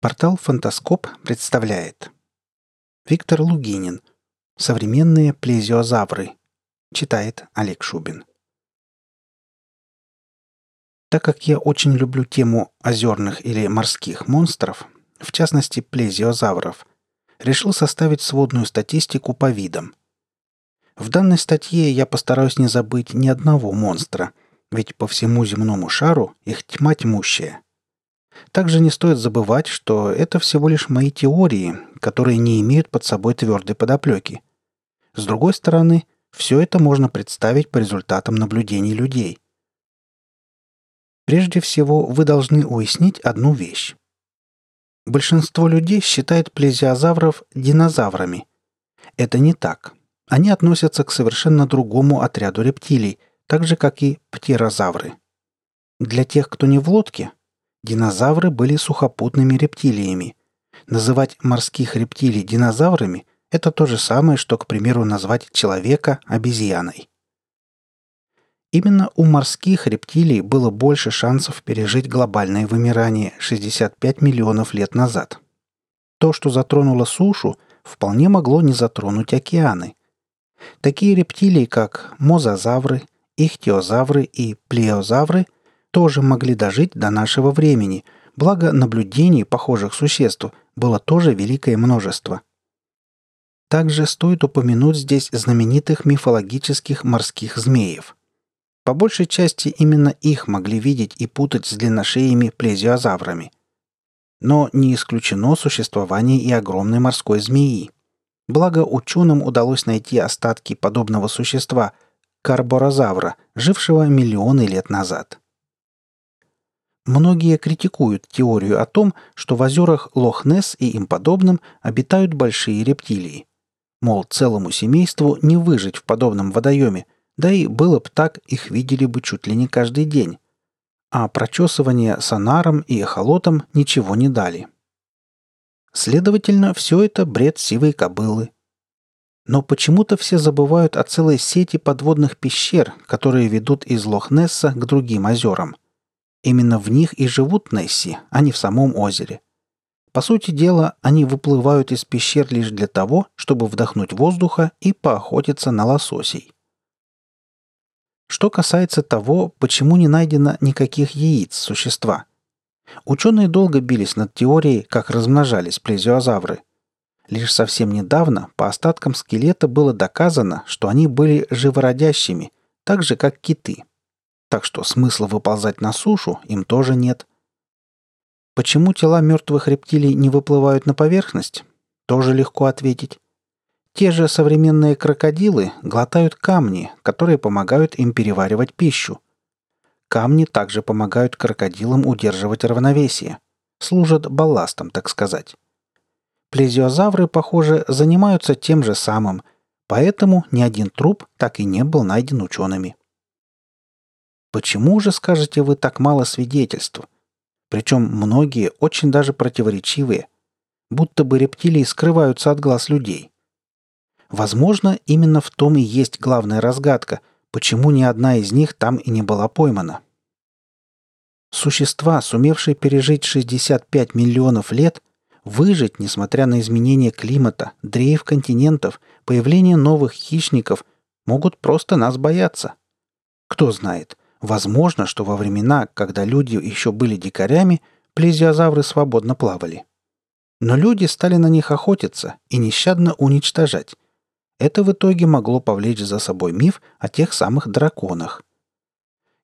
Портал «Фантаскоп» представляет. Виктор Лугинин. «Современные плезиозавры» Читает Олег Шубин. Так как я очень люблю тему озерных или морских монстров, в частности плезиозавров, решил составить сводную статистику по видам. В данной статье я постараюсь не забыть ни одного монстра, ведь по всему земному шару их тьма тьмущая – также не стоит забывать, что это всего лишь мои теории, которые не имеют под собой твердой подоплеки. С другой стороны, все это можно представить по результатам наблюдений людей. Прежде всего, вы должны уяснить одну вещь. Большинство людей считает плезиозавров динозаврами. Это не так. Они относятся к совершенно другому отряду рептилий, так же, как и птерозавры. Для тех, кто не в лодке, Динозавры были сухопутными рептилиями. Называть морских рептилий динозаврами – это то же самое, что, к примеру, назвать человека обезьяной. Именно у морских рептилий было больше шансов пережить глобальное вымирание 65 миллионов лет назад. То, что затронуло сушу, вполне могло не затронуть океаны. Такие рептилии, как мозазавры, ихтиозавры и плеозавры, тоже могли дожить до нашего времени, благо наблюдений похожих существ было тоже великое множество. Также стоит упомянуть здесь знаменитых мифологических морских змеев. По большей части именно их могли видеть и путать с длинношеями плезиозаврами. Но не исключено существование и огромной морской змеи. Благо ученым удалось найти остатки подобного существа – карборозавра, жившего миллионы лет назад – Многие критикуют теорию о том, что в озерах Лох-Несс и им подобным обитают большие рептилии. Мол, целому семейству не выжить в подобном водоеме, да и было бы так, их видели бы чуть ли не каждый день. А прочесывание сонаром и эхолотом ничего не дали. Следовательно, все это бред сивой кобылы. Но почему-то все забывают о целой сети подводных пещер, которые ведут из Лох-Несса к другим озерам – Именно в них и живут Несси, а не в самом озере. По сути дела, они выплывают из пещер лишь для того, чтобы вдохнуть воздуха и поохотиться на лососей. Что касается того, почему не найдено никаких яиц существа. Ученые долго бились над теорией, как размножались плезиозавры. Лишь совсем недавно по остаткам скелета было доказано, что они были живородящими, так же как киты – так что смысла выползать на сушу им тоже нет. Почему тела мертвых рептилий не выплывают на поверхность? Тоже легко ответить. Те же современные крокодилы глотают камни, которые помогают им переваривать пищу. Камни также помогают крокодилам удерживать равновесие. Служат балластом, так сказать. Плезиозавры, похоже, занимаются тем же самым, поэтому ни один труп так и не был найден учеными. Почему же, скажете вы, так мало свидетельств? Причем многие очень даже противоречивые, будто бы рептилии скрываются от глаз людей. Возможно, именно в том и есть главная разгадка, почему ни одна из них там и не была поймана. Существа, сумевшие пережить 65 миллионов лет, выжить, несмотря на изменение климата, дрейф континентов, появление новых хищников, могут просто нас бояться. Кто знает, Возможно, что во времена, когда люди еще были дикарями, плезиозавры свободно плавали. Но люди стали на них охотиться и нещадно уничтожать. Это в итоге могло повлечь за собой миф о тех самых драконах.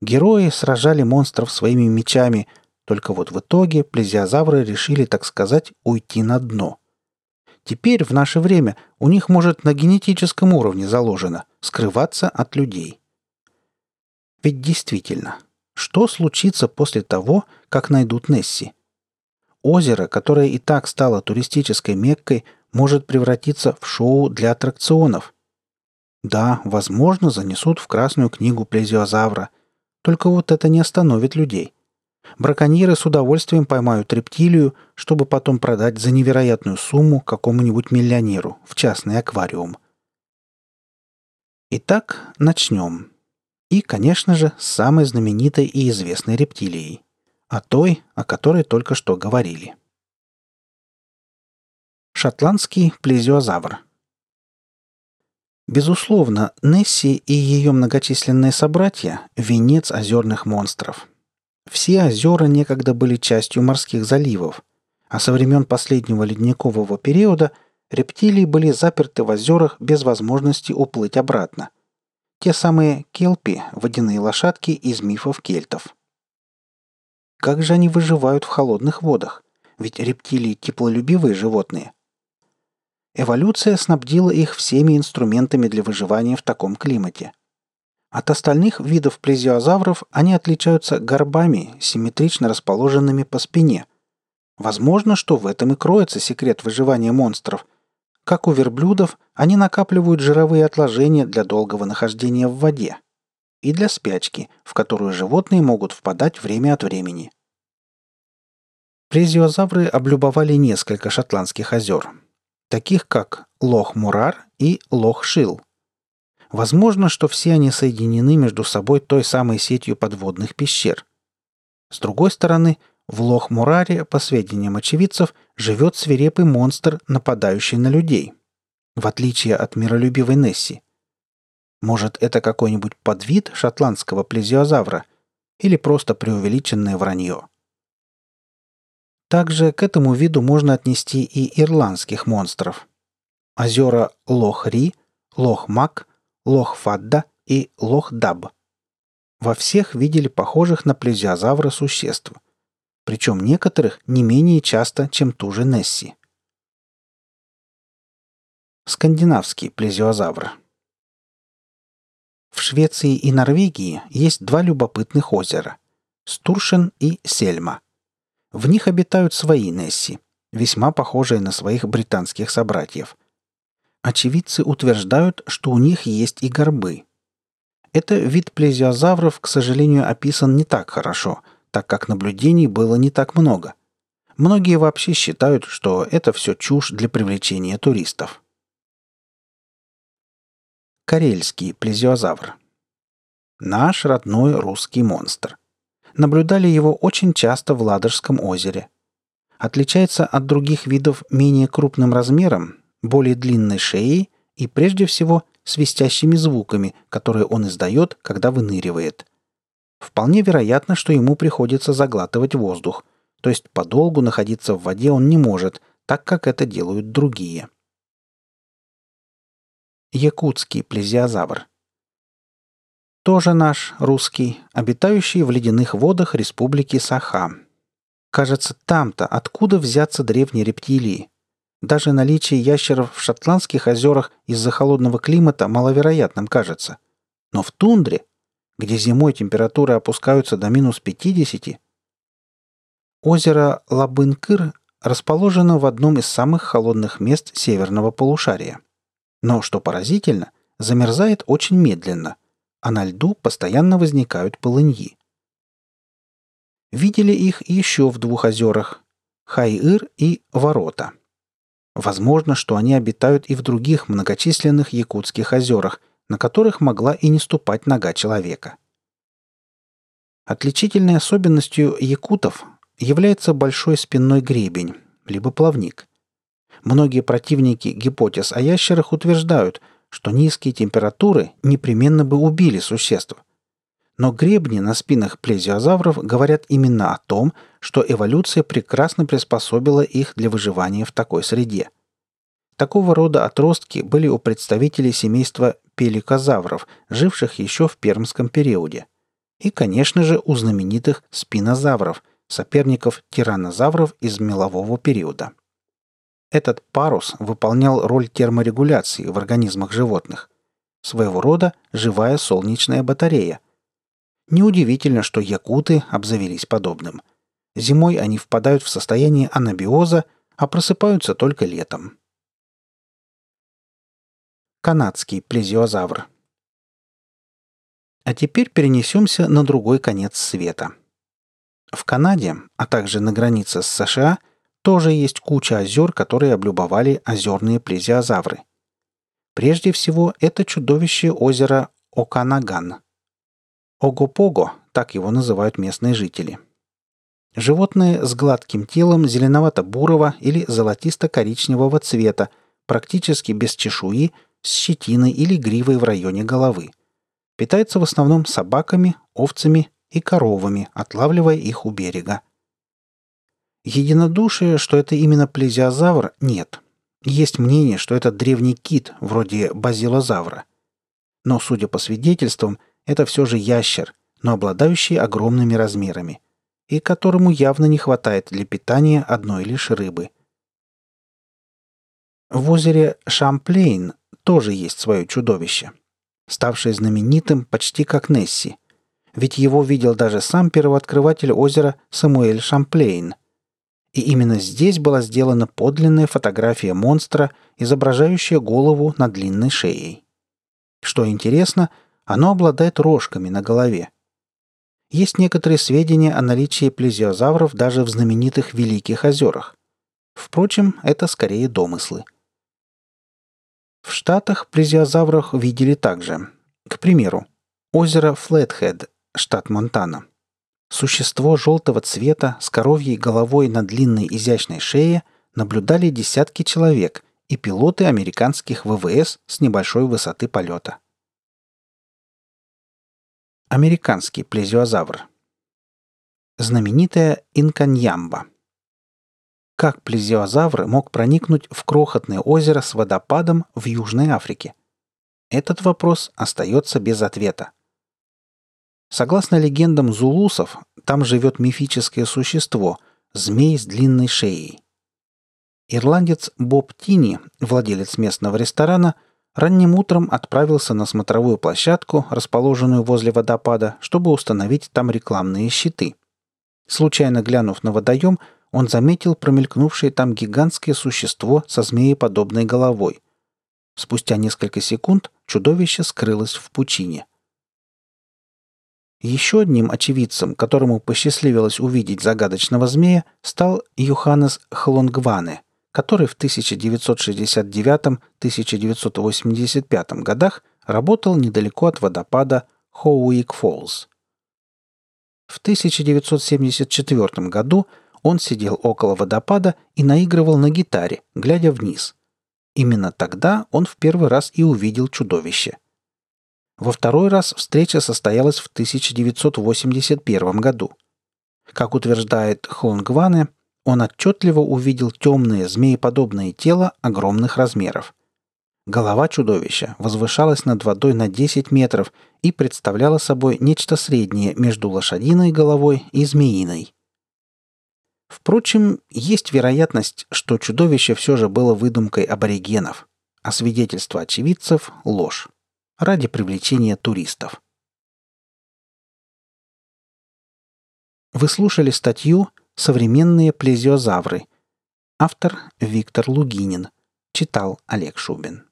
Герои сражали монстров своими мечами, только вот в итоге плезиозавры решили, так сказать, уйти на дно. Теперь, в наше время, у них может на генетическом уровне заложено скрываться от людей. Ведь действительно, что случится после того, как найдут Несси? Озеро, которое и так стало туристической меккой, может превратиться в шоу для аттракционов. Да, возможно, занесут в Красную книгу плезиозавра. Только вот это не остановит людей. Браконьеры с удовольствием поймают рептилию, чтобы потом продать за невероятную сумму какому-нибудь миллионеру в частный аквариум. Итак, начнем. И, конечно же, с самой знаменитой и известной рептилией. О той, о которой только что говорили. Шотландский плезиозавр. Безусловно, Несси и ее многочисленные собратья – венец озерных монстров. Все озера некогда были частью морских заливов, а со времен последнего ледникового периода рептилии были заперты в озерах без возможности уплыть обратно. Те самые келпи – водяные лошадки из мифов кельтов. Как же они выживают в холодных водах? Ведь рептилии – теплолюбивые животные – Эволюция снабдила их всеми инструментами для выживания в таком климате. От остальных видов плезиозавров они отличаются горбами, симметрично расположенными по спине. Возможно, что в этом и кроется секрет выживания монстров. Как у верблюдов, они накапливают жировые отложения для долгого нахождения в воде и для спячки, в которую животные могут впадать время от времени. Плезиозавры облюбовали несколько шотландских озер – таких как Лох-Мурар и Лох-Шил. Возможно, что все они соединены между собой той самой сетью подводных пещер. С другой стороны, в Лох-Мураре, по сведениям очевидцев, живет свирепый монстр, нападающий на людей, в отличие от миролюбивой Несси. Может, это какой-нибудь подвид шотландского плезиозавра или просто преувеличенное вранье. Также к этому виду можно отнести и ирландских монстров. Озера Лох-Ри, Лох-Мак, Лох-Фадда и Лох-Даб. Во всех видели похожих на плезиозавра существ. Причем некоторых не менее часто, чем ту же Несси. Скандинавский плезиозавр. В Швеции и Норвегии есть два любопытных озера – Стуршен и Сельма – в них обитают свои Несси, весьма похожие на своих британских собратьев. Очевидцы утверждают, что у них есть и горбы. Это вид плезиозавров, к сожалению, описан не так хорошо, так как наблюдений было не так много. Многие вообще считают, что это все чушь для привлечения туристов. Карельский плезиозавр. Наш родной русский монстр наблюдали его очень часто в Ладожском озере. Отличается от других видов менее крупным размером, более длинной шеей и, прежде всего, свистящими звуками, которые он издает, когда выныривает. Вполне вероятно, что ему приходится заглатывать воздух, то есть подолгу находиться в воде он не может, так как это делают другие. Якутский плезиозавр – тоже наш, русский, обитающий в ледяных водах республики Саха. Кажется, там-то откуда взяться древние рептилии. Даже наличие ящеров в шотландских озерах из-за холодного климата маловероятным кажется. Но в тундре, где зимой температуры опускаются до минус 50, озеро Лабынкыр расположено в одном из самых холодных мест северного полушария. Но, что поразительно, замерзает очень медленно – а на льду постоянно возникают полыньи. Видели их еще в двух озерах – Хайыр и Ворота. Возможно, что они обитают и в других многочисленных якутских озерах, на которых могла и не ступать нога человека. Отличительной особенностью якутов является большой спинной гребень, либо плавник. Многие противники гипотез о ящерах утверждают, что низкие температуры непременно бы убили существ. Но гребни на спинах плезиозавров говорят именно о том, что эволюция прекрасно приспособила их для выживания в такой среде. Такого рода отростки были у представителей семейства пеликозавров, живших еще в пермском периоде. И, конечно же, у знаменитых спинозавров, соперников тираннозавров из мелового периода – этот парус выполнял роль терморегуляции в организмах животных. Своего рода живая солнечная батарея. Неудивительно, что якуты обзавелись подобным. Зимой они впадают в состояние анабиоза, а просыпаются только летом. Канадский плезиозавр. А теперь перенесемся на другой конец света. В Канаде, а также на границе с США – тоже есть куча озер, которые облюбовали озерные плезиозавры. Прежде всего, это чудовище озера Оканаган. Огопого, так его называют местные жители. Животное с гладким телом зеленовато-бурого или золотисто-коричневого цвета, практически без чешуи, с щетиной или гривой в районе головы. Питается в основном собаками, овцами и коровами, отлавливая их у берега. Единодушие, что это именно плезиозавр, нет. Есть мнение, что это древний кит, вроде базилозавра. Но, судя по свидетельствам, это все же ящер, но обладающий огромными размерами, и которому явно не хватает для питания одной лишь рыбы. В озере Шамплейн тоже есть свое чудовище, ставшее знаменитым почти как Несси. Ведь его видел даже сам первооткрыватель озера Самуэль Шамплейн. И именно здесь была сделана подлинная фотография монстра, изображающая голову на длинной шеей. Что интересно, оно обладает рожками на голове. Есть некоторые сведения о наличии плезиозавров даже в знаменитых Великих озерах. Впрочем, это скорее домыслы. В Штатах плезиозавров видели также. К примеру, озеро Флетхед, штат Монтана. Существо желтого цвета с коровьей головой на длинной изящной шее наблюдали десятки человек и пилоты американских ВВС с небольшой высоты полета. Американский плезиозавр. Знаменитая инканьямба. Как плезиозавр мог проникнуть в крохотное озеро с водопадом в Южной Африке? Этот вопрос остается без ответа. Согласно легендам зулусов, там живет мифическое существо – змей с длинной шеей. Ирландец Боб Тини, владелец местного ресторана, ранним утром отправился на смотровую площадку, расположенную возле водопада, чтобы установить там рекламные щиты. Случайно глянув на водоем, он заметил промелькнувшее там гигантское существо со змееподобной головой. Спустя несколько секунд чудовище скрылось в пучине. Еще одним очевидцем, которому посчастливилось увидеть загадочного змея, стал Юханес Хлонгване, который в 1969-1985 годах работал недалеко от водопада Хоуик Фоллс. В 1974 году он сидел около водопада и наигрывал на гитаре, глядя вниз. Именно тогда он в первый раз и увидел чудовище – во второй раз встреча состоялась в 1981 году. Как утверждает Хонгване, он отчетливо увидел темное змееподобное тело огромных размеров. Голова чудовища возвышалась над водой на 10 метров и представляла собой нечто среднее между лошадиной головой и змеиной. Впрочем, есть вероятность, что чудовище все же было выдумкой аборигенов, а свидетельство очевидцев – ложь ради привлечения туристов. Вы слушали статью «Современные плезиозавры». Автор Виктор Лугинин. Читал Олег Шубин.